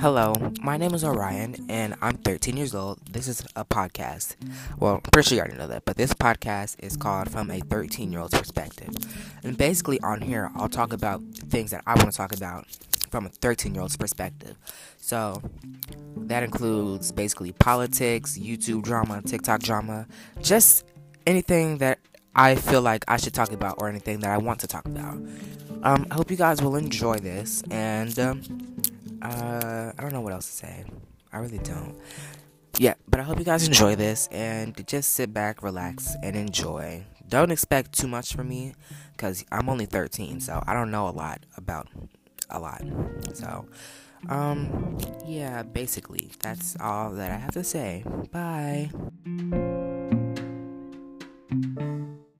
Hello, my name is Orion, and I'm 13 years old. This is a podcast. Well, I'm pretty sure you already know that, but this podcast is called From a 13 year old's Perspective. And basically, on here, I'll talk about things that I want to talk about from a 13 year old's perspective. So, that includes basically politics, YouTube drama, TikTok drama, just anything that I feel like I should talk about or anything that I want to talk about. Um, I hope you guys will enjoy this, and um, uh, I don't know what else to say. I really don't. Yeah, but I hope you guys enjoy this and just sit back, relax, and enjoy. Don't expect too much from me because I'm only 13, so I don't know a lot about a lot. So, um, yeah, basically, that's all that I have to say. Bye.